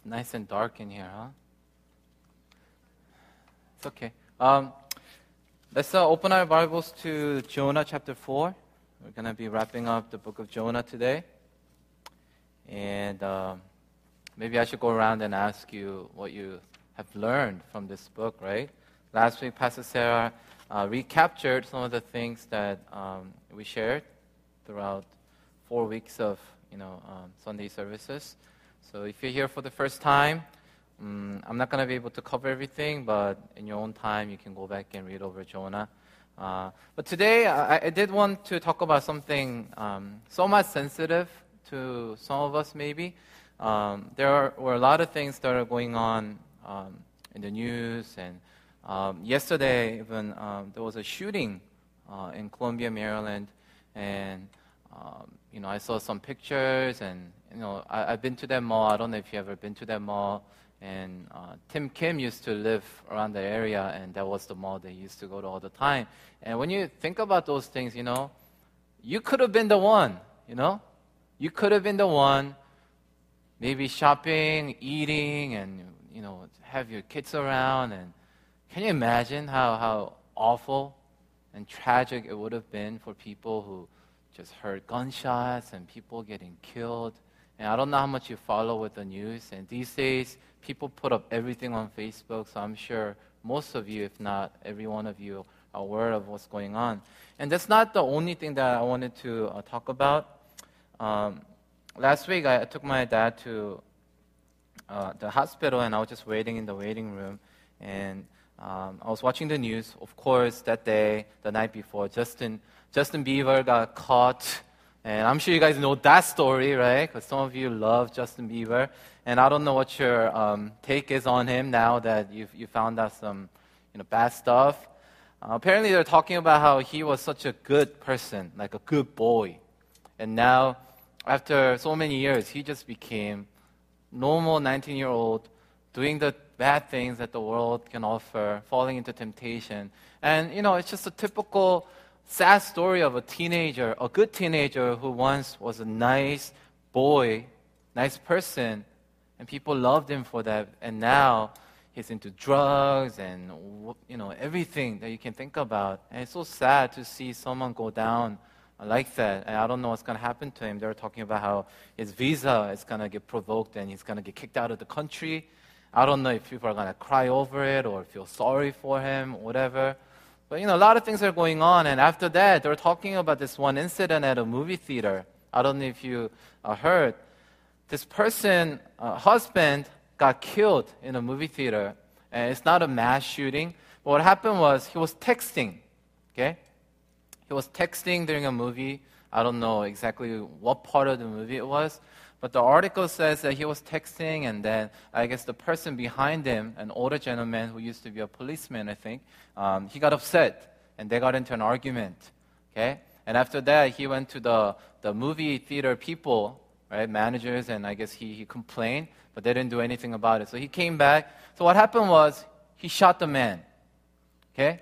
It's nice and dark in here, huh? It's okay. Um, let's uh, open our Bibles to Jonah chapter 4. We're going to be wrapping up the book of Jonah today. And um, maybe I should go around and ask you what you have learned from this book, right? Last week, Pastor Sarah uh, recaptured some of the things that um, we shared throughout four weeks of you know um, Sunday services. So if you're here for the first time, um, I'm not going to be able to cover everything, but in your own time, you can go back and read over Jonah. Uh, but today, I, I, did want to talk about something um, so much sensitive to some of us, maybe. Um, there are, were a lot of things that are going on um, in the news, and um, yesterday, even um, there was a shooting uh, in Columbia, Maryland, and you know, I saw some pictures, and you know, I, have been to that mall. I don't know if you've ever been to that mall. And uh, Tim Kim used to live around the area, and that was the mall they used to go to all the time. And when you think about those things, you know, you could have been the one, you know? You could have been the one, maybe shopping, eating, and, you know, have your kids around. And can you imagine how, how awful and tragic it would have been for people who just heard gunshots and people getting killed? And I don't know how much you follow with the news. And these days, people put up everything on Facebook, so I'm sure most of you, if not every one of you, are aware of what's going on. And that's not the only thing that I wanted to uh, talk about. Um, last week, I took my dad to uh, the hospital, and I was just waiting in the waiting room. And um, I was watching the news. Of course, that day, the night before, Justin Justin Bieber got caught and I'm sure you guys know that story, right? Because some of you love Justin Bieber. And I don't know what your um, take is on him now that you've, you found out some you know, bad stuff. Uh, apparently, they're talking about how he was such a good person, like a good boy. And now, after so many years, he just became normal 19 year old doing the bad things that the world can offer, falling into temptation. And, you know, it's just a typical sad story of a teenager, a good teenager who once was a nice boy, nice person, and people loved him for that. And now he's into drugs and you know everything that you can think about. And it's so sad to see someone go down like that. And I don't know what's going to happen to him. They're talking about how his visa is going to get provoked and he's going to get kicked out of the country. I don't know if people are going to cry over it or feel sorry for him, whatever. But you know, a lot of things are going on, and after that, they're talking about this one incident at a movie theater. I don't know if you uh, heard. This person, uh, husband, got killed in a movie theater, and it's not a mass shooting. But what happened was he was texting. Okay, he was texting during a movie. I don't know exactly what part of the movie it was, but the article says that he was texting, and then I guess the person behind him, an older gentleman who used to be a policeman, I think, um, he got upset, and they got into an argument. Okay, and after that, he went to the the movie theater people, right, managers, and I guess he he complained, but they didn't do anything about it. So he came back. So what happened was he shot the man. Okay,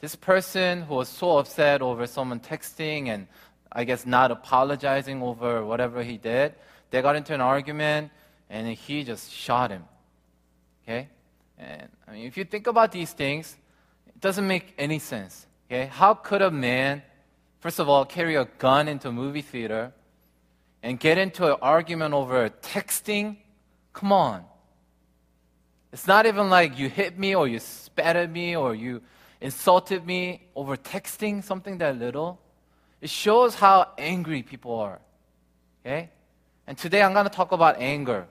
this person who was so upset over someone texting and I guess, not apologizing over whatever he did. They got into an argument, and he just shot him. Okay? And I mean, if you think about these things, it doesn't make any sense. Okay? How could a man, first of all, carry a gun into a movie theater and get into an argument over texting? Come on. It's not even like you hit me or you spat at me or you insulted me over texting something that little. It shows how angry people are. Okay? And today I'm going to talk about anger.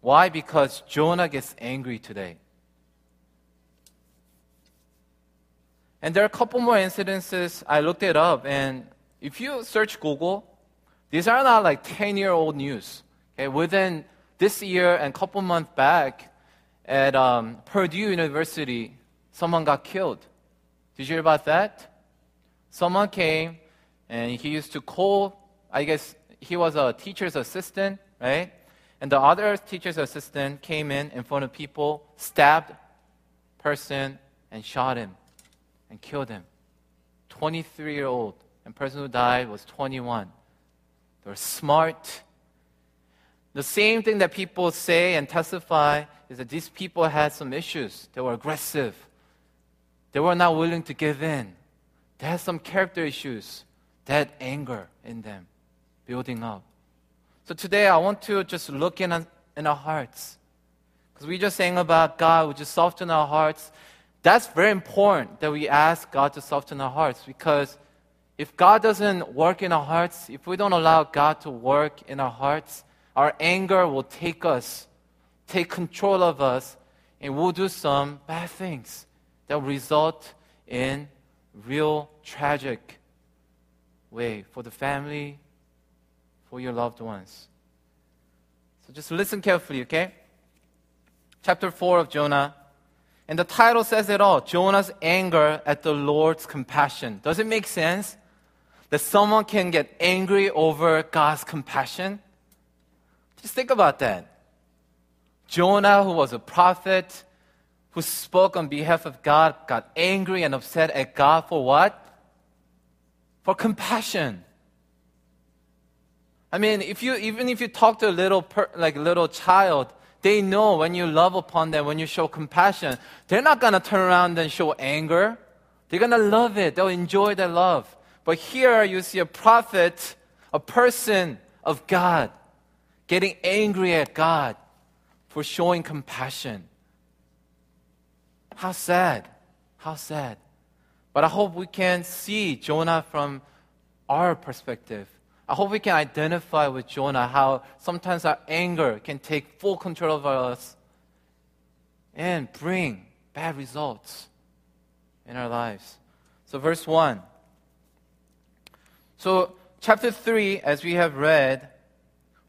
Why? Because Jonah gets angry today. And there are a couple more incidences. I looked it up, and if you search Google, these are not like 10 year old news. Okay? Within this year and a couple months back, at um, Purdue University, someone got killed. Did you hear about that? Someone came and he used to call, I guess he was a teacher's assistant, right? And the other teacher's assistant came in in front of people, stabbed person, and shot him and killed him. 23 year old. And person who died was 21. They were smart. The same thing that people say and testify is that these people had some issues. They were aggressive. They were not willing to give in. They had some character issues. that anger in them building up. So today I want to just look in, in our hearts. Because we just saying about God, we just soften our hearts. That's very important that we ask God to soften our hearts because if God doesn't work in our hearts, if we don't allow God to work in our hearts, our anger will take us, take control of us, and we'll do some bad things that result in real tragic way for the family, for your loved ones. So just listen carefully, okay? Chapter 4 of Jonah. And the title says it all Jonah's anger at the Lord's compassion. Does it make sense that someone can get angry over God's compassion? Just think about that. Jonah, who was a prophet, who spoke on behalf of God, got angry and upset at God for what? For compassion. I mean, if you, even if you talk to a little, per, like a little child, they know when you love upon them, when you show compassion, they're not gonna turn around and show anger. They're gonna love it. They'll enjoy their love. But here you see a prophet, a person of God, getting angry at God for showing compassion. How sad. How sad. But I hope we can see Jonah from our perspective. I hope we can identify with Jonah how sometimes our anger can take full control of us and bring bad results in our lives. So, verse 1. So, chapter 3, as we have read,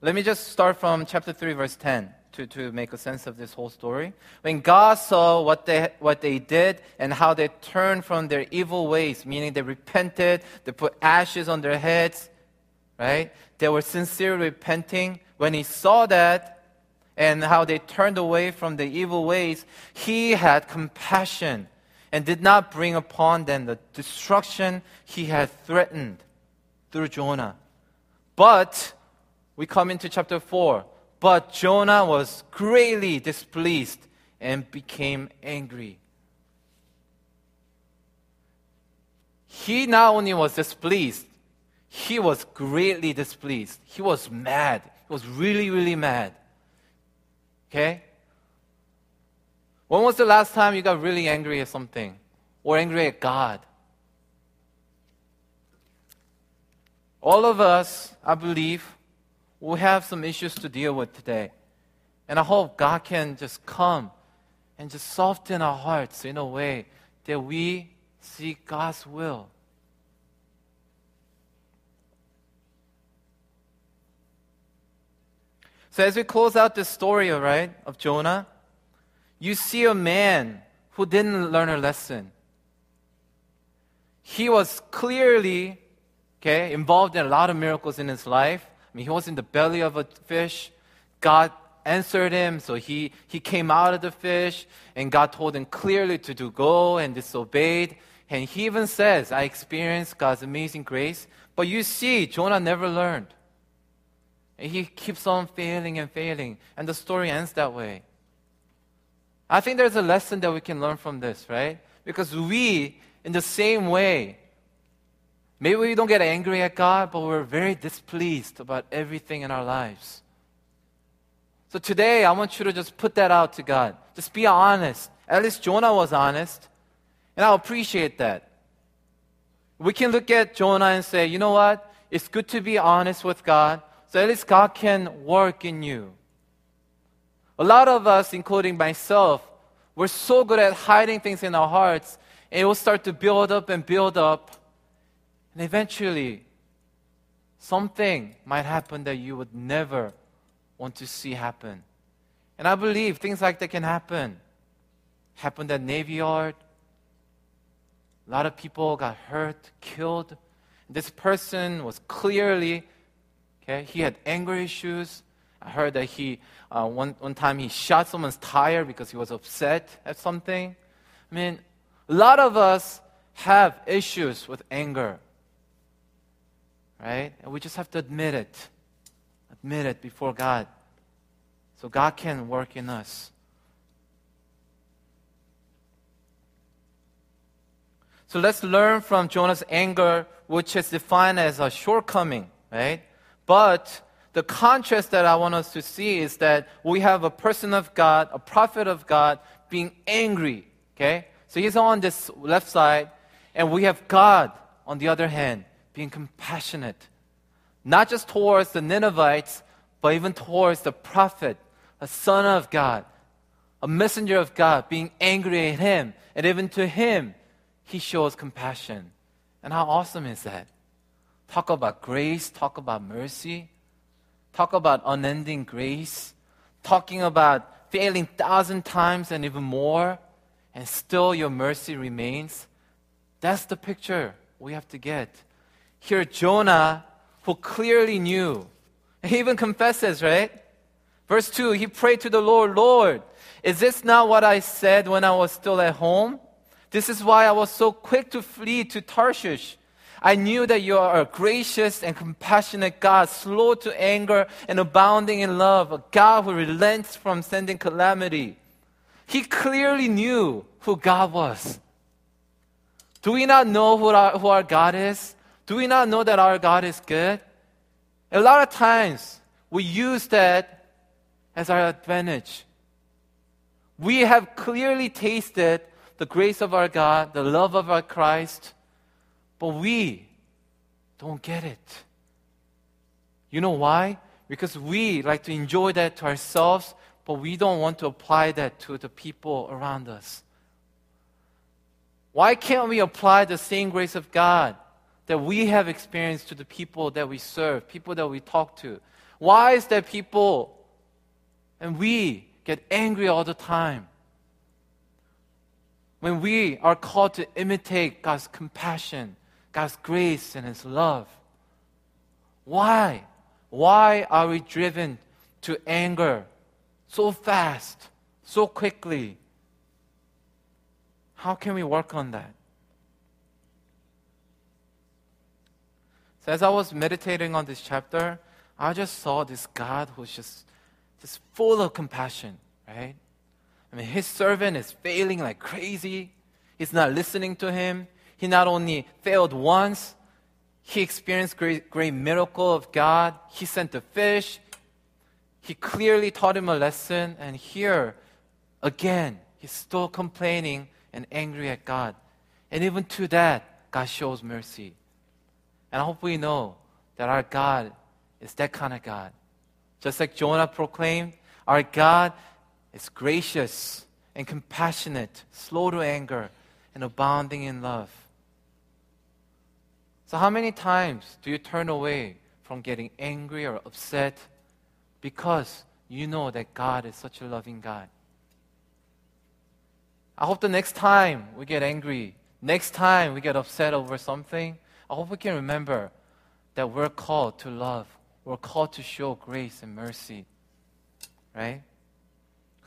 let me just start from chapter 3, verse 10 to, to make a sense of this whole story. When God saw what they, what they did and how they turned from their evil ways, meaning they repented, they put ashes on their heads, right? They were sincerely repenting. When he saw that and how they turned away from the evil ways, he had compassion and did not bring upon them the destruction he had threatened through Jonah. But we come into chapter 4. But Jonah was greatly displeased and became angry. He not only was displeased, he was greatly displeased. He was mad. He was really, really mad. Okay? When was the last time you got really angry at something? Or angry at God? All of us, I believe, will have some issues to deal with today. And I hope God can just come and just soften our hearts in a way that we see God's will So as we close out this story, right, of Jonah, you see a man who didn't learn a lesson. He was clearly, okay, involved in a lot of miracles in his life. I mean, he was in the belly of a fish. God answered him, so he, he came out of the fish, and God told him clearly to do go and disobeyed. And he even says, I experienced God's amazing grace. But you see, Jonah never learned. And he keeps on failing and failing. And the story ends that way. I think there's a lesson that we can learn from this, right? Because we, in the same way, maybe we don't get angry at God, but we're very displeased about everything in our lives. So today, I want you to just put that out to God. Just be honest. At least Jonah was honest. And I appreciate that. We can look at Jonah and say, you know what? It's good to be honest with God. So at least God can work in you. A lot of us, including myself, we're so good at hiding things in our hearts, and it will start to build up and build up. And eventually, something might happen that you would never want to see happen. And I believe things like that can happen. Happened at Navy Yard. A lot of people got hurt, killed. This person was clearly Okay? He had anger issues. I heard that he, uh, one, one time he shot someone's tire because he was upset at something. I mean, a lot of us have issues with anger. Right? And we just have to admit it. Admit it before God. so God can work in us. So let's learn from Jonah's anger, which is defined as a shortcoming, right? But the contrast that I want us to see is that we have a person of God, a prophet of God, being angry, okay? So he's on this left side, and we have God on the other hand, being compassionate, not just towards the Ninevites, but even towards the prophet, a son of God, a messenger of God, being angry at him, and even to him, he shows compassion. And how awesome is that? Talk about grace, talk about mercy, talk about unending grace, talking about failing thousand times and even more, and still your mercy remains. That's the picture we have to get. Here, Jonah, who clearly knew, he even confesses, right? Verse 2 He prayed to the Lord, Lord, is this not what I said when I was still at home? This is why I was so quick to flee to Tarshish. I knew that you are a gracious and compassionate God, slow to anger and abounding in love, a God who relents from sending calamity. He clearly knew who God was. Do we not know who our, who our God is? Do we not know that our God is good? A lot of times we use that as our advantage. We have clearly tasted the grace of our God, the love of our Christ, but we don't get it. You know why? Because we like to enjoy that to ourselves, but we don't want to apply that to the people around us. Why can't we apply the same grace of God that we have experienced to the people that we serve, people that we talk to? Why is that people and we get angry all the time? when we are called to imitate God's compassion, God's grace, and His love. Why? Why are we driven to anger so fast, so quickly? How can we work on that? So, as I was meditating on this chapter, I just saw this God who's just, just full of compassion, right? I mean, his servant is failing like crazy. He's not listening to him. He not only failed once, he experienced great, great miracle of God. He sent the fish. He clearly taught him a lesson. And here, again, he's still complaining and angry at God. And even to that, God shows mercy. And I hope we know that our God is that kind of God. Just like Jonah proclaimed, our God is gracious and compassionate, slow to anger, and abounding in love. So, how many times do you turn away from getting angry or upset because you know that God is such a loving God? I hope the next time we get angry, next time we get upset over something, I hope we can remember that we're called to love. We're called to show grace and mercy. Right?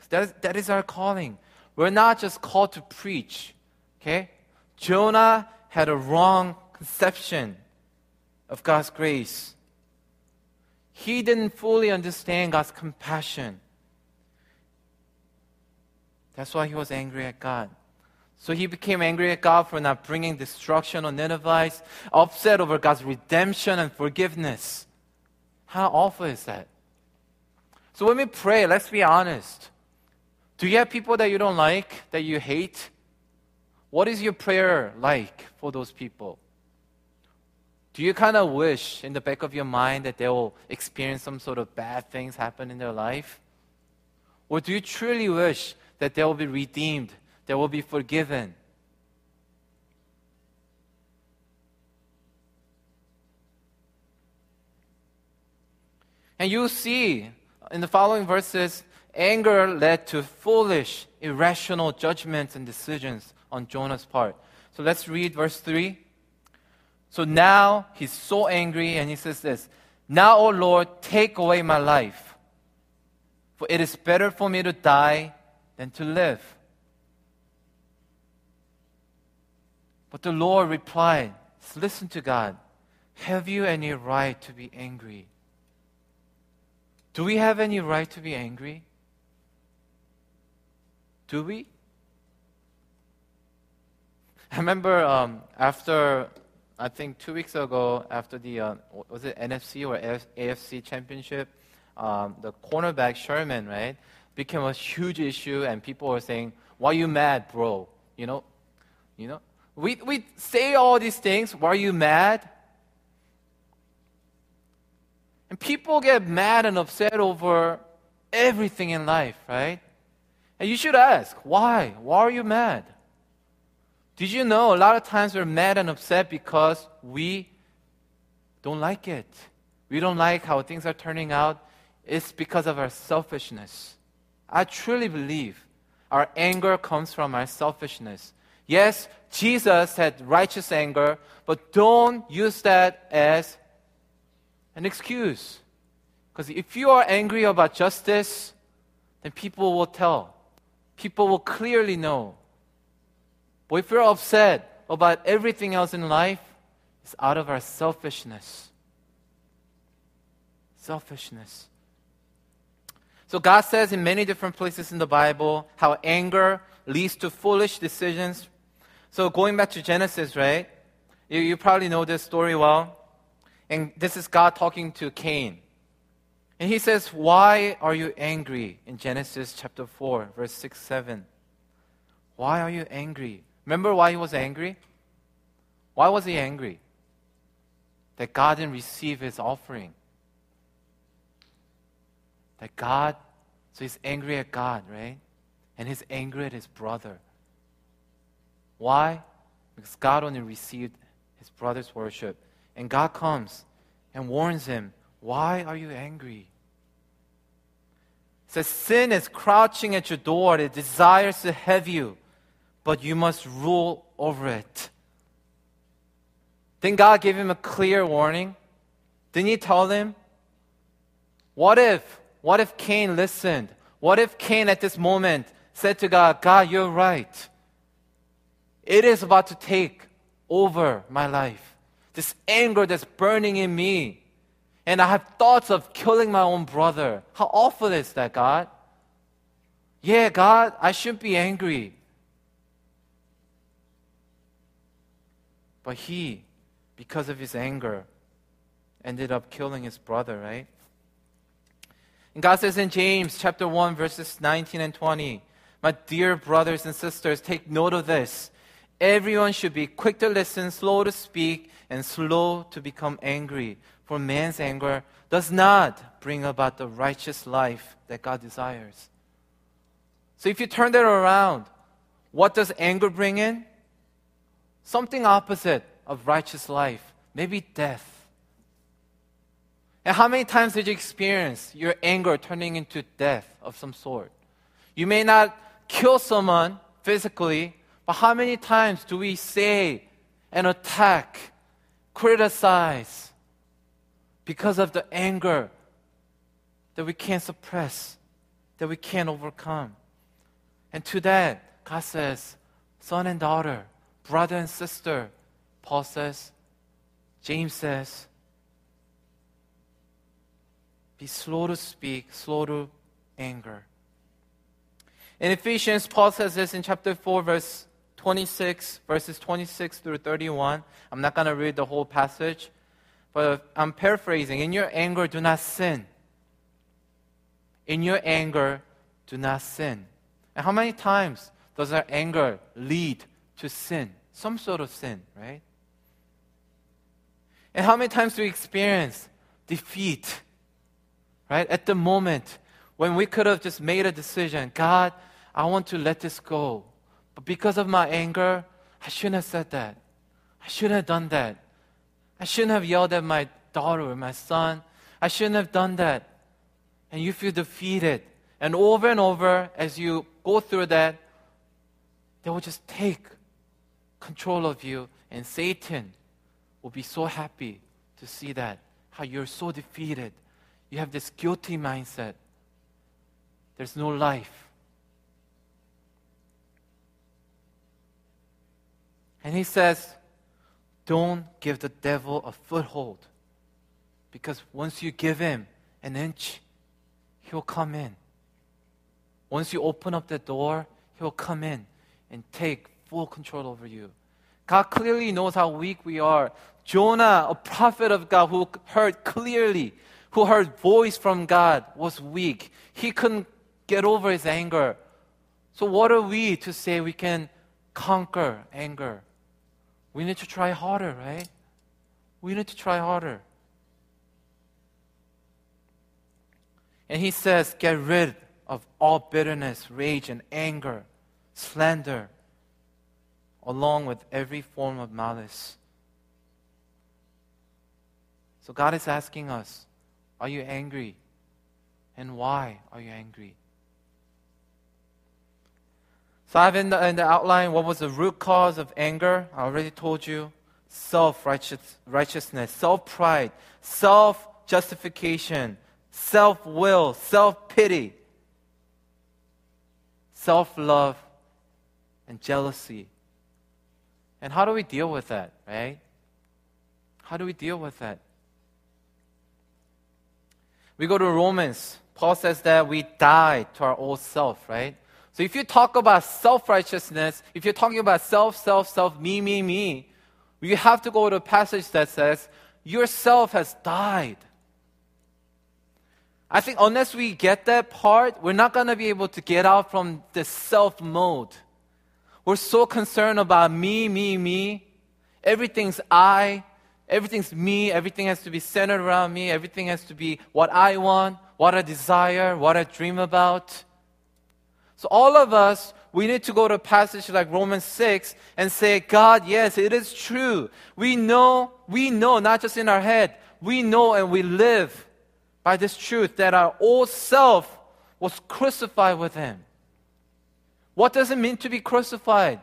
That is, that is our calling. We're not just called to preach. Okay? Jonah had a wrong conception of God's grace. He didn't fully understand God's compassion. That's why he was angry at God. So he became angry at God for not bringing destruction on Ninevites, upset over God's redemption and forgiveness. How awful is that? So when we pray, let's be honest. Do you have people that you don't like, that you hate? What is your prayer like for those people? Do you kind of wish in the back of your mind that they will experience some sort of bad things happen in their life? Or do you truly wish that they will be redeemed, they will be forgiven? And you see in the following verses Anger led to foolish, irrational judgments and decisions on Jonah's part. So let's read verse 3. So now he's so angry and he says this Now, O Lord, take away my life, for it is better for me to die than to live. But the Lord replied, Listen to God. Have you any right to be angry? Do we have any right to be angry? Do we? I remember um, after, I think two weeks ago, after the, uh, was it NFC or AFC championship, um, the cornerback Sherman, right, became a huge issue, and people were saying, "Why you mad, bro?" You know, you know. We we say all these things. Why are you mad? And people get mad and upset over everything in life, right? And you should ask, why? Why are you mad? Did you know a lot of times we're mad and upset because we don't like it? We don't like how things are turning out. It's because of our selfishness. I truly believe our anger comes from our selfishness. Yes, Jesus had righteous anger, but don't use that as an excuse. Because if you are angry about justice, then people will tell. People will clearly know. But if you're upset about everything else in life, it's out of our selfishness. Selfishness. So God says in many different places in the Bible how anger leads to foolish decisions. So going back to Genesis, right? You, you probably know this story well. And this is God talking to Cain. And he says, Why are you angry? In Genesis chapter 4, verse 6 7. Why are you angry? Remember why he was angry? Why was he angry? That God didn't receive his offering. That God, so he's angry at God, right? And he's angry at his brother. Why? Because God only received his brother's worship. And God comes and warns him, Why are you angry? It says, Sin is crouching at your door, it desires to have you, but you must rule over it. Didn't God give him a clear warning. Didn't he tell him? What if, what if Cain listened? What if Cain at this moment said to God, God, you're right. It is about to take over my life this anger that's burning in me. And I have thoughts of killing my own brother. How awful is that, God? Yeah, God, I shouldn't be angry. But he, because of his anger, ended up killing his brother, right? And God says in James chapter 1, verses 19 and 20, My dear brothers and sisters, take note of this. Everyone should be quick to listen, slow to speak, and slow to become angry. For man's anger does not bring about the righteous life that God desires. So if you turn that around, what does anger bring in? Something opposite of righteous life, maybe death. And how many times did you experience your anger turning into death of some sort? You may not kill someone physically, but how many times do we say and attack criticize because of the anger that we can't suppress, that we can't overcome. And to that, God says, son and daughter, brother and sister, Paul says, James says, be slow to speak, slow to anger. In Ephesians, Paul says this in chapter 4, verse 26, verses 26 through 31. I'm not going to read the whole passage, but I'm paraphrasing. In your anger, do not sin. In your anger, do not sin. And how many times does our anger lead to sin? Some sort of sin, right? And how many times do we experience defeat, right? At the moment when we could have just made a decision God, I want to let this go. But because of my anger, I shouldn't have said that. I shouldn't have done that. I shouldn't have yelled at my daughter or my son. I shouldn't have done that. And you feel defeated. And over and over, as you go through that, they will just take control of you. And Satan will be so happy to see that. How you're so defeated. You have this guilty mindset. There's no life. And he says, don't give the devil a foothold. Because once you give him an inch, He will come in. Once you open up the door, He will come in and take full control over you. God clearly knows how weak we are. Jonah, a prophet of God who heard clearly, who heard voice from God, was weak. He couldn't get over his anger. So what are we to say we can conquer anger? We need to try harder, right? We need to try harder. And he says, get rid of all bitterness, rage, and anger, slander, along with every form of malice. So God is asking us, are you angry? And why are you angry? So I have in the, in the outline what was the root cause of anger. I already told you. Self righteousness, self pride, self justification, self will, self pity, self love, and jealousy. And how do we deal with that, right? How do we deal with that? We go to Romans. Paul says that we die to our old self, right? So if you talk about self righteousness, if you're talking about self, self, self, me, me, me, you have to go to a passage that says, Yourself has died. I think unless we get that part, we're not going to be able to get out from the self mode. We're so concerned about me, me, me. Everything's I. Everything's me. Everything has to be centered around me. Everything has to be what I want, what I desire, what I dream about. So all of us, we need to go to a passage like Romans 6 and say, God, yes, it is true. We know, we know, not just in our head, we know and we live by this truth that our old self was crucified with Him. What does it mean to be crucified?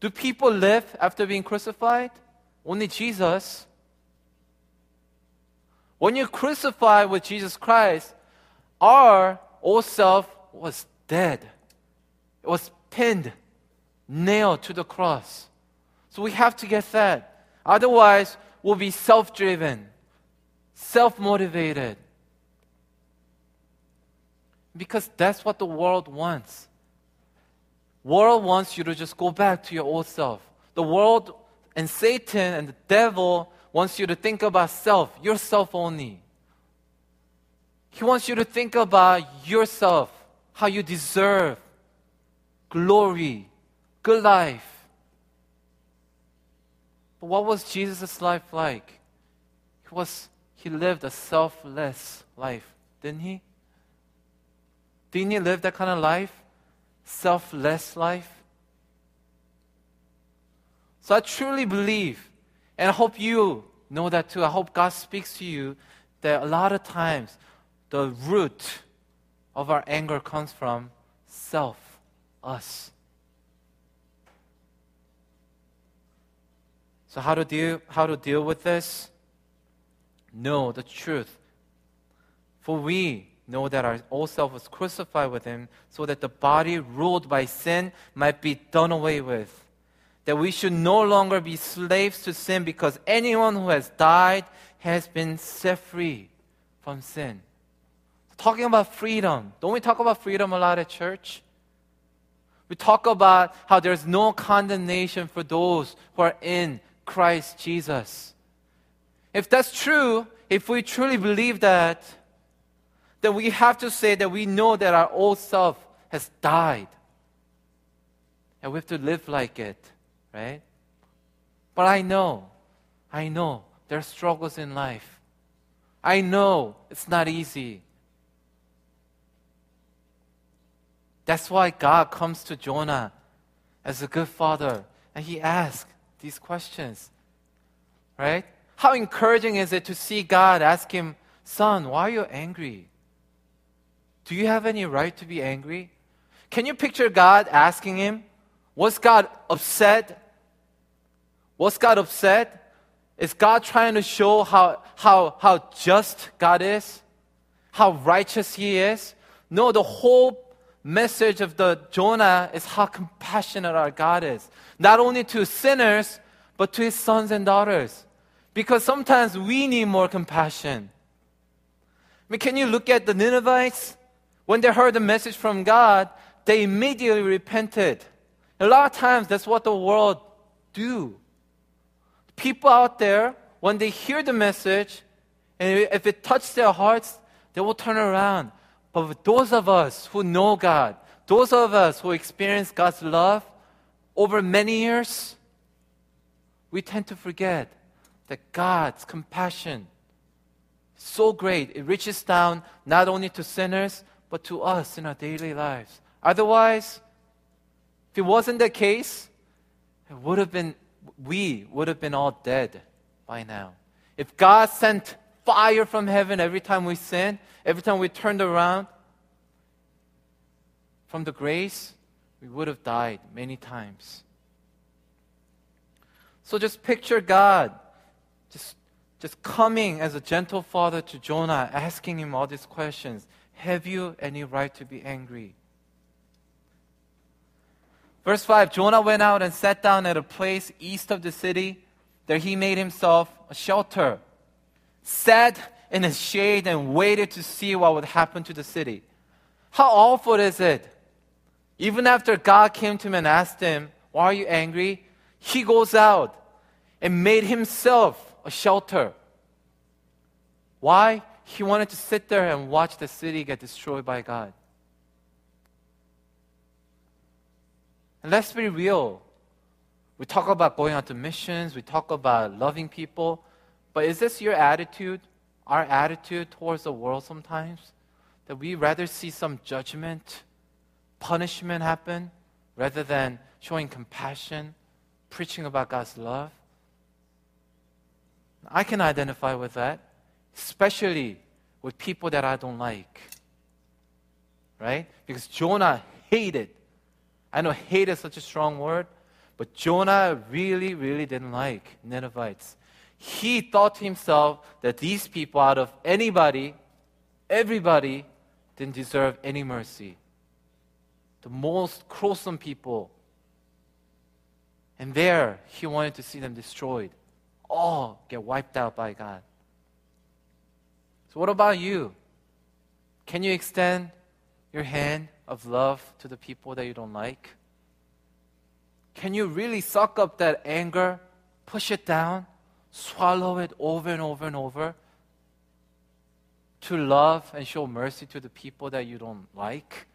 Do people live after being crucified? Only Jesus. When you crucify with Jesus Christ, our old self was dead. It was pinned, nailed to the cross. So we have to get that. Otherwise, we'll be self driven, self motivated. Because that's what the world wants. World wants you to just go back to your old self. The world and Satan and the devil wants you to think about self, yourself only. He wants you to think about yourself how you deserve glory, good life. But what was Jesus' life like? He was he lived a selfless life, didn't he? Didn't he live that kind of life? Selfless life? So I truly believe, and I hope you know that too. I hope God speaks to you that a lot of times the root of our anger comes from self, us. So how to deal how to deal with this? Know the truth. For we know that our old self was crucified with him so that the body ruled by sin might be done away with. That we should no longer be slaves to sin because anyone who has died has been set free from sin talking about freedom. Don't we talk about freedom a lot at church? We talk about how there's no condemnation for those who are in Christ Jesus. If that's true, if we truly believe that, then we have to say that we know that our old self has died. And we have to live like it, right? But I know, I know there are struggles in life. I know it's not easy. That's why God comes to Jonah as a good father and he asks these questions. Right? How encouraging is it to see God ask him, Son, why are you angry? Do you have any right to be angry? Can you picture God asking him, Was God upset? Was God upset? Is God trying to show how, how, how just God is? How righteous He is? No, the whole message of the Jonah is how compassionate our God is. Not only to sinners, but to his sons and daughters. Because sometimes we need more compassion. I mean, can you look at the Ninevites? When they heard the message from God, they immediately repented. A lot of times, that's what the world do. People out there, when they hear the message, and if it touches their hearts, they will turn around. But those of us who know God, those of us who experience God's love over many years, we tend to forget that God's compassion is so great. It reaches down not only to sinners, but to us in our daily lives. Otherwise, if it wasn't the case, it would have been, we would have been all dead by now. If God sent fire from heaven every time we sin, every time we turned around from the grace, we would have died many times. So just picture God just, just coming as a gentle father to Jonah, asking him all these questions. Have you any right to be angry? Verse 5 Jonah went out and sat down at a place east of the city. There he made himself a shelter, sat in the shade, and waited to see what would happen to the city. How awful is it? Even after God came to him and asked him, Why are you angry? He goes out and made himself a shelter. Why? He wanted to sit there and watch the city get destroyed by God. And let's be real. We talk about going out to missions, we talk about loving people, but is this your attitude, our attitude towards the world sometimes? That we rather see some judgment, punishment happen rather than showing compassion, preaching about God's love? I can identify with that, especially with people that I don't like. Right? Because Jonah hated. I know hate is such a strong word, but Jonah really, really didn't like Ninevites. He thought to himself that these people, out of anybody, everybody, didn't deserve any mercy. The most cruel people. And there, he wanted to see them destroyed all get wiped out by God. So, what about you? Can you extend your hand of love to the people that you don't like? Can you really suck up that anger, push it down, swallow it over and over and over to love and show mercy to the people that you don't like?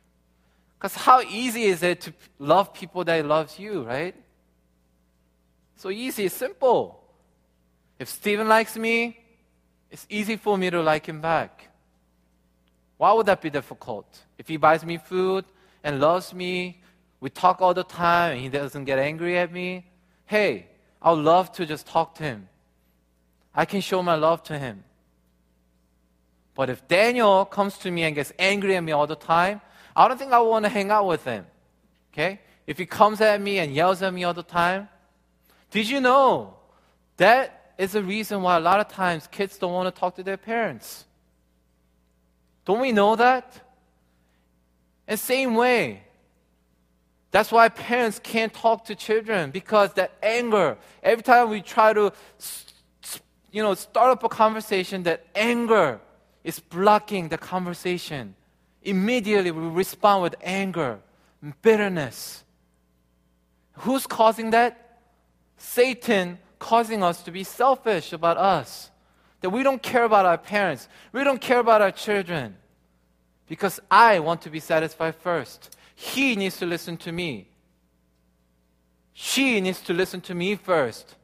Because how easy is it to love people that loves you, right? So easy, it's simple. If Stephen likes me, it's easy for me to like him back. Why would that be difficult? If he buys me food and loves me, we talk all the time and he doesn't get angry at me, hey, I would love to just talk to him. I can show my love to him. But if Daniel comes to me and gets angry at me all the time, I don't think I want to hang out with him. Okay? If he comes at me and yells at me all the time, did you know that is the reason why a lot of times kids don't want to talk to their parents. Don't we know that? And same way, that's why parents can't talk to children because that anger, every time we try to you know, start up a conversation, that anger is blocking the conversation. Immediately we respond with anger, bitterness. Who's causing that? Satan causing us to be selfish about us. That we don't care about our parents, we don't care about our children. Because I want to be satisfied first. He needs to listen to me. She needs to listen to me first.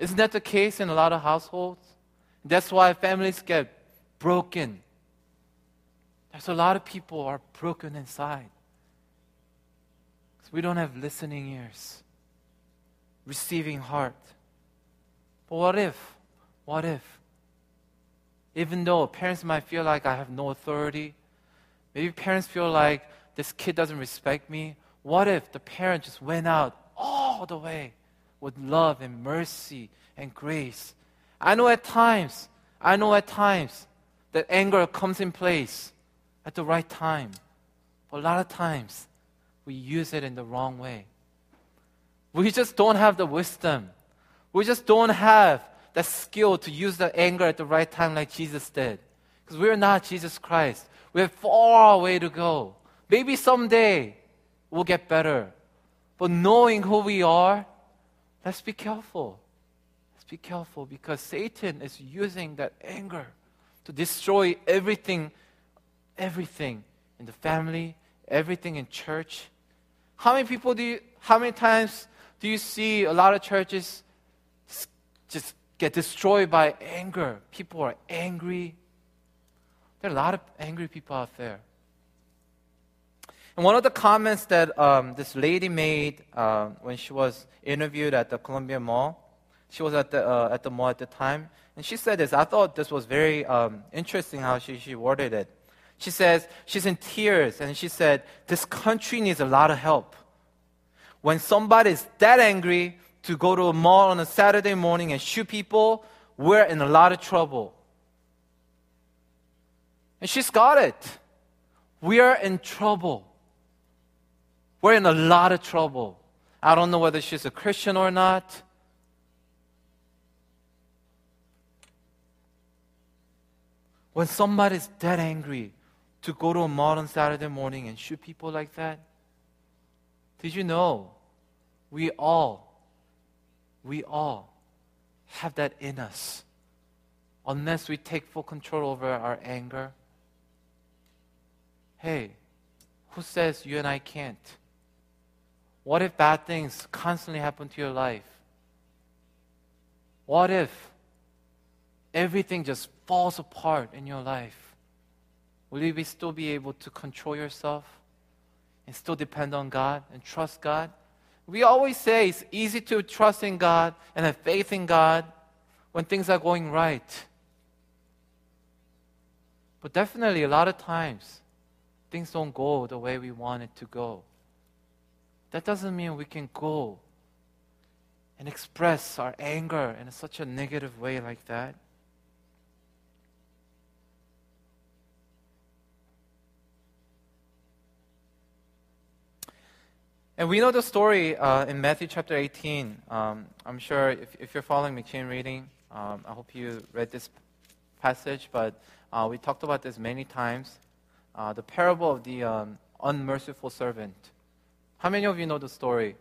Isn't that the case in a lot of households? That's why families get broken. There's a lot of people are broken inside. Because we don't have listening ears receiving heart. But what if? What if? Even though parents might feel like I have no authority, maybe parents feel like this kid doesn't respect me. What if the parent just went out all the way with love and mercy and grace? I know at times, I know at times that anger comes in place at the right time. But a lot of times, we use it in the wrong way. We just don't have the wisdom. We just don't have that skill to use the anger at the right time like Jesus did. Because we're not Jesus Christ. We have far way to go. Maybe someday we'll get better. But knowing who we are, let's be careful. Let's be careful because Satan is using that anger to destroy everything, everything in the family, everything in church. How many people do you, how many times do you see a lot of churches just get destroyed by anger? People are angry. There are a lot of angry people out there. And one of the comments that um, this lady made uh, when she was interviewed at the Columbia Mall, she was at the, uh, at the mall at the time, and she said this. I thought this was very um, interesting how she, she worded it. She says, she's in tears, and she said, This country needs a lot of help. When somebody is that angry to go to a mall on a Saturday morning and shoot people, we're in a lot of trouble. And she's got it. We are in trouble. We're in a lot of trouble. I don't know whether she's a Christian or not. When somebody's that angry to go to a mall on Saturday morning and shoot people like that, did you know we all, we all have that in us unless we take full control over our anger? Hey, who says you and I can't? What if bad things constantly happen to your life? What if everything just falls apart in your life? Will you be still be able to control yourself and still depend on God and trust God? We always say it's easy to trust in God and have faith in God when things are going right. But definitely, a lot of times, things don't go the way we want it to go. That doesn't mean we can go and express our anger in such a negative way like that. And we know the story uh, in Matthew chapter 18. Um, I'm sure if, if, you're following M'Cheyne reading, um, I hope you read this passage, but uh, we talked about this many times. Uh, the parable of the um, unmerciful servant. How many of you know the story?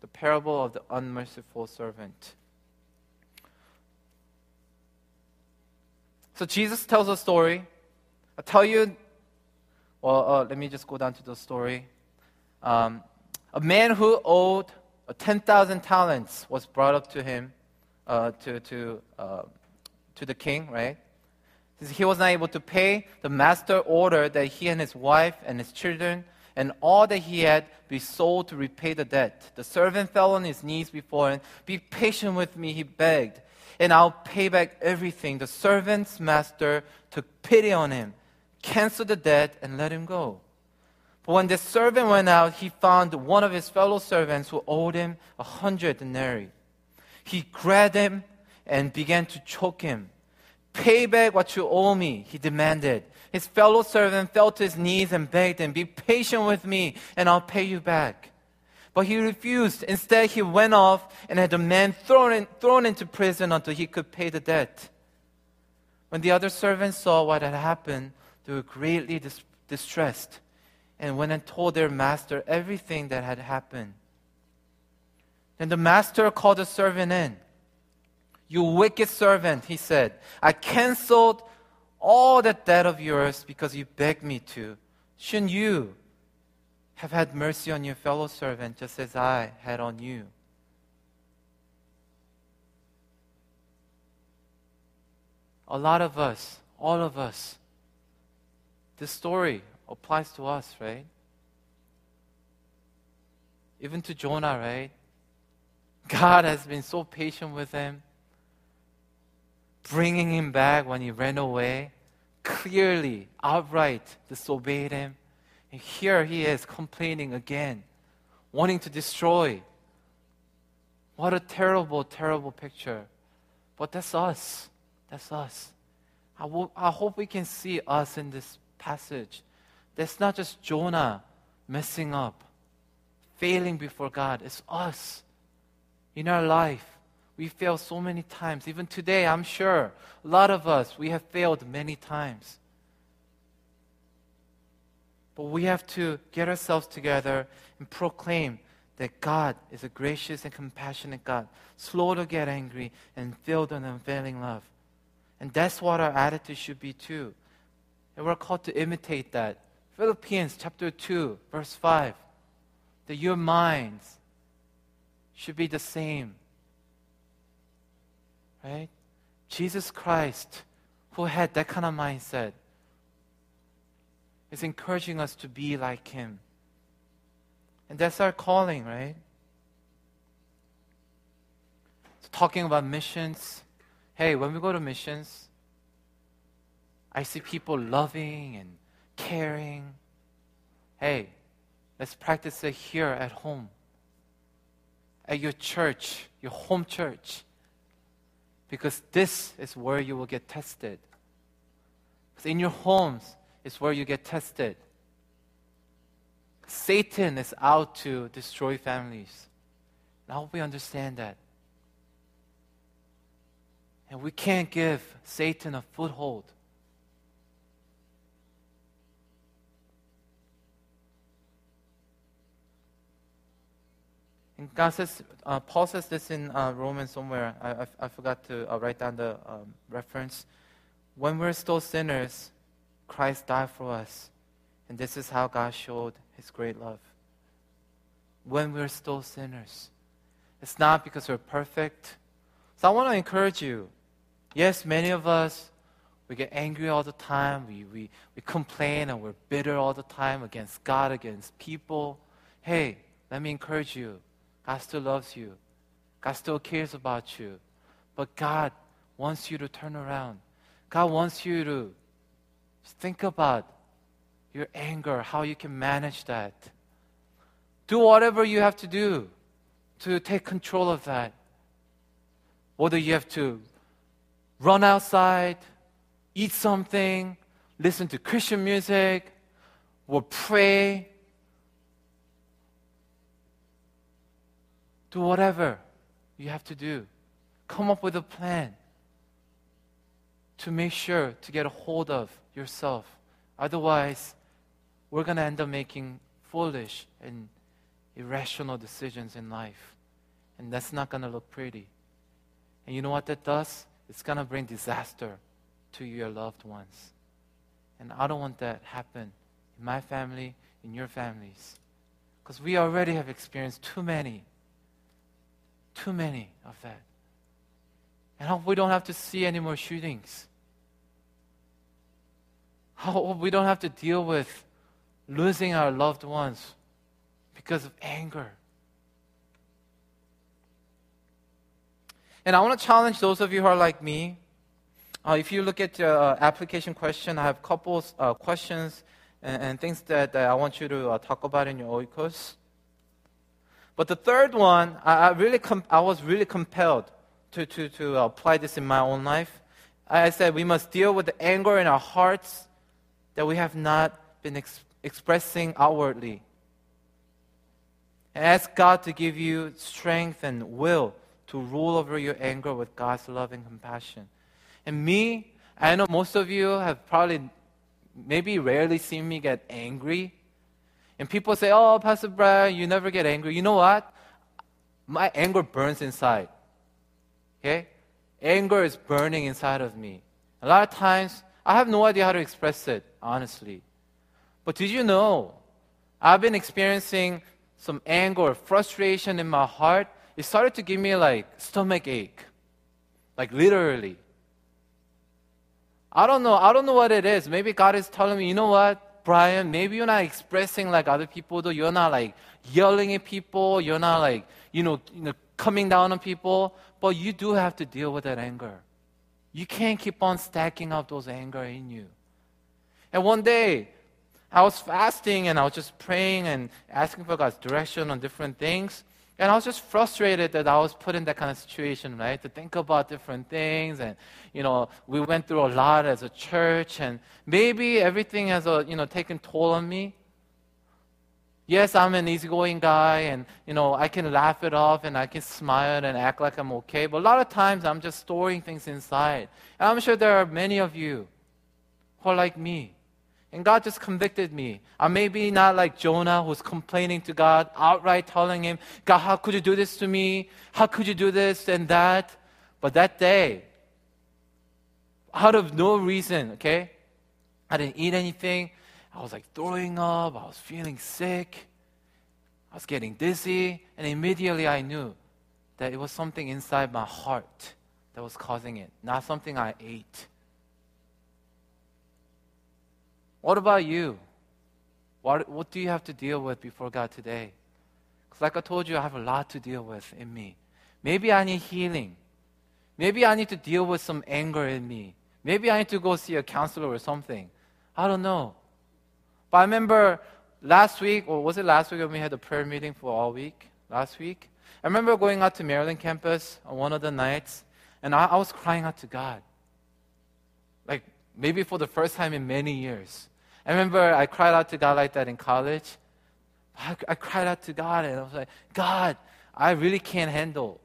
The parable of the unmerciful servant. So Jesus tells a story. I'll tell you, well, uh, let me just go down to the story. Um, a man who owed 10,000 talents was brought up to him, uh, to, to, uh, to the king, right? Since he was not able to pay, the master ordered that he and his wife and his children and all that he had be sold to repay the debt. The servant fell on his knees before him. Be patient with me, he begged, and I'll pay back everything. The servant's master took pity on him, canceled the debt, and let him go. But when the servant went out, he found one of his fellow servants who owed him a hundred denarii. He grabbed him and began to choke him. Pay back what you owe me, he demanded. His fellow servant fell to his knees and begged him, Be patient with me, and I'll pay you back. But he refused. Instead, he went off and had the man thrown, in, thrown into prison until he could pay the debt. When the other servants saw what had happened, they were greatly dis- distressed and went and told their master everything that had happened. Then the master called the servant in. You wicked servant, he said. I canceled all that debt of yours because you begged me to. Shouldn't you have had mercy on your fellow servant just as I had on you? A lot of us, all of us, this story applies to us, right? Even to Jonah, right? God has been so patient with him bringing him back when he ran away, clearly, outright disobeyed him. And here he is complaining again, wanting to destroy. What a terrible, terrible picture. But that's us. That's us. I, I hope we can see us in this passage. That's not just Jonah messing up, failing before God. It's us in our life We fail so many times. Even today, I'm sure a lot of us, we have failed many times. But we have to get ourselves together and proclaim that God is a gracious and compassionate God, slow to get angry and filled with unfailing love. And that's what our attitude should be too. And we're called to imitate that. Philippians chapter 2, verse 5. That your minds should be the same. Right? Jesus Christ, who had that kind of mindset, is encouraging us to be like him. And that's our calling, right? So talking about missions. Hey, when we go to missions, I see people loving and caring. Hey, let's practice it here at home, at your church, your home church. Because this is where you will get tested. Because in your homes is where you get tested. Satan is out to destroy families. I hope we understand that. And we can't give Satan a foothold. And God says, uh, Paul says this in uh, Romans somewhere. I, I, I forgot to uh, write down the um, reference. When we're still sinners, Christ died for us. And this is how God showed his great love. When we're still sinners, it's not because we're perfect. So I want to encourage you. Yes, many of us, we get angry all the time. We, we, we complain and we're bitter all the time against God, against people. Hey, let me encourage you. God still loves you. God still cares about you. But God wants you to turn around. God wants you to think about your anger, how you can manage that. Do whatever you have to do to take control of that. Whether you have to run outside, eat something, listen to Christian music, or pray. Do whatever you have to do. Come up with a plan to make sure to get a hold of yourself. Otherwise, we're going to end up making foolish and irrational decisions in life. And that's not going to look pretty. And you know what that does? It's going to bring disaster to your loved ones. And I don't want that happen in my family, in your families. Because we already have experienced too many, too many of that. And hope we don't have to see any more shootings. Hope we don't have to deal with losing our loved ones because of anger. And I want to challenge those of you who are like me. Uh, if you look at the uh, application question, I have a couple uh, questions and, and, things that, that, I want you to uh, talk about in your oikos. But the third one, I, I really com- I was really compelled to, to, to uh, apply this in my own life. I said we must deal with the anger in our hearts that we have not been ex- expressing outwardly. And ask God to give you strength and will to rule over your anger with God's love and compassion. And me, I know most of you have probably maybe rarely seen me get angry. And people say, Oh, Pastor Brian, you never get angry. You know what? My anger burns inside. Okay? Anger is burning inside of me. A lot of times, I have no idea how to express it, honestly. But did you know? I've been experiencing some anger or frustration in my heart. It started to give me like stomach ache. Like literally. I don't know. I don't know what it is. Maybe God is telling me, you know what, Brian, maybe you're not expressing like other people do. You're not like yelling at people. You're not like, you know, you know coming down on people. But you do have to deal with that anger. You can't keep on stacking up those anger in you. And one day, I was fasting and I was just praying and asking for God's direction on different things. And I was just frustrated that I was put in that kind of situation, right? To think about different things. And, you know, we went through a lot as a church. And maybe everything has, a, you know, taken toll on me. Yes, I'm an easygoing guy and, you know, I can laugh it off and I can smile and act like I'm okay. But a lot of times I'm just storing things inside. And I'm sure there are many of you who are like me. And God just convicted me. Uh, I may be not like Jonah who's complaining to God, outright telling him, God, how could you do this to me? How could you do this and that? But that day, out of no reason, okay? I didn't eat anything. I was like throwing up. I was feeling sick. I was getting dizzy. And immediately I knew that it was something inside my heart that was causing it, not something I ate. What about you? What, what do you have to deal with before God today? Because, like I told you, I have a lot to deal with in me. Maybe I need healing. Maybe I need to deal with some anger in me. Maybe I need to go see a counselor or something. I don't know. But I remember last week, or was it last week when we had a prayer meeting for all week? Last week? I remember going out to Maryland campus on one of the nights, and I, I was crying out to God. Like, maybe for the first time in many years. I remember I cried out to God like that in college. I, I cried out to God, and I was like, God, I really can't handle.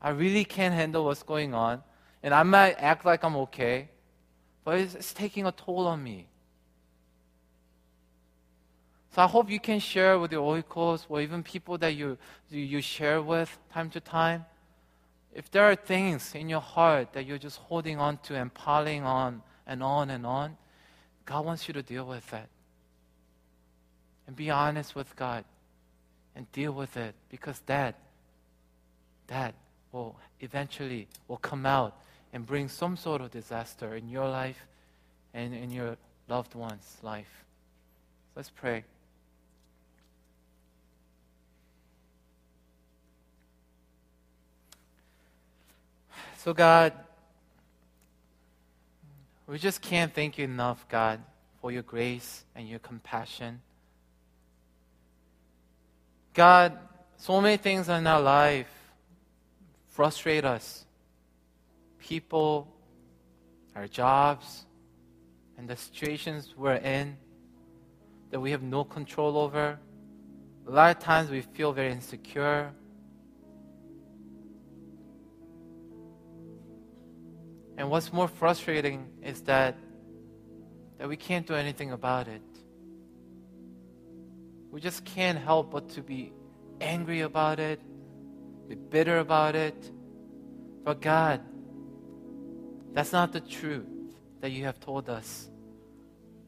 I really can't handle what's going on. And I might act like I'm okay, but it's, it's taking a toll on me. So I hope you can share with your oikos or even people that you, you share with time to time. If there are things in your heart that you're just holding on to and piling on and on and on, God wants you to deal with it. And be honest with God and deal with it because that, that will eventually will come out and bring some sort of disaster in your life and in your loved one's life. Let's pray. So, God, we just can't thank you enough, God, for your grace and your compassion. God, so many things in our life frustrate us. People, our jobs, and the situations we're in that we have no control over. A lot of times we feel very insecure. And what's more frustrating is that that we can't do anything about it. We just can't help but to be angry about it, be bitter about it. But God, that's not the truth that you have told us.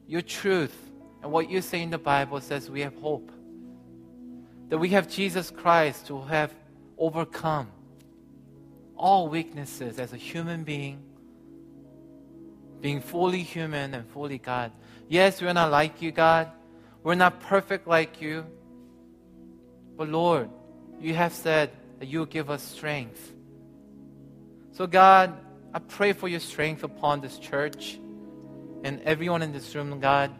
Your truth and what you say in the Bible says we have hope. That we have Jesus Christ who have overcome all weaknesses as a human being being fully human and fully God. Yes, we're not like you, God. We're not perfect like you. But Lord, you have said that you give us strength. So, God, I pray for your strength upon this church and everyone in this room, God.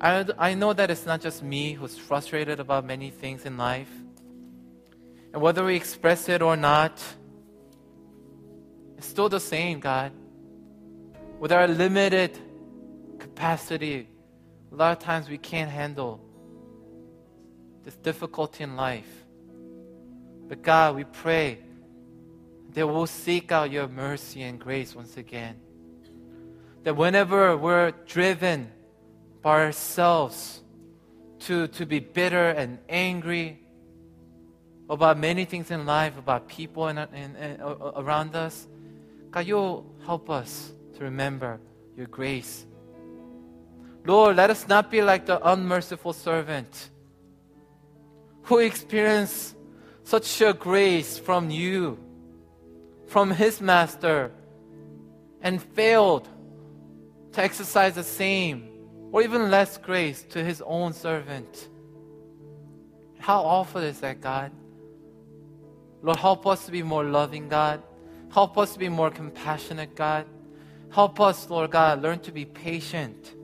I, I know that it's not just me who's frustrated about many things in life. And whether we express it or not, it's still the same, God with our limited capacity, a lot of times we can't handle this difficulty in life. But God, we pray that we'll seek out your mercy and grace once again. That whenever we're driven by ourselves to, to be bitter and angry about many things in life, about people and, around us, God, you'll help us to remember your grace. Lord, let us not be like the unmerciful servant who experienced such a grace from you, from his master, and failed to exercise the same or even less grace to his own servant. How awful is that, God? Lord, help us to be more loving, God. Help us to be more compassionate, God. Help us, Lord God, learn to be patient.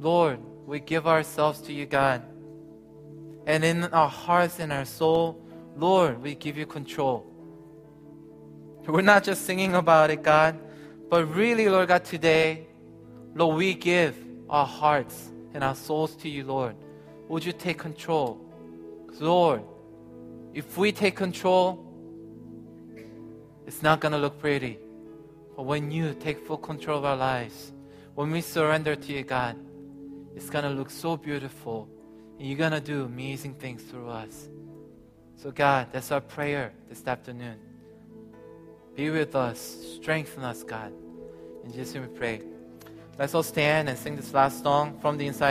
Lord, we give ourselves to you, God. And in our hearts and our soul, Lord, we give you control. We're not just singing about it, God, but really, Lord God, today, Lord, we give our hearts and our souls to you, Lord. Would you take control? Lord, if we take control, it's not going to look pretty. But when you take full control of our lives, when we surrender to you, God, it's going to look so beautiful. And you're going to do amazing things through us. So, God, that's our prayer this afternoon. Be with us, strengthen us, God. In Jesus' name we pray. Let's all stand and sing this last song from the inside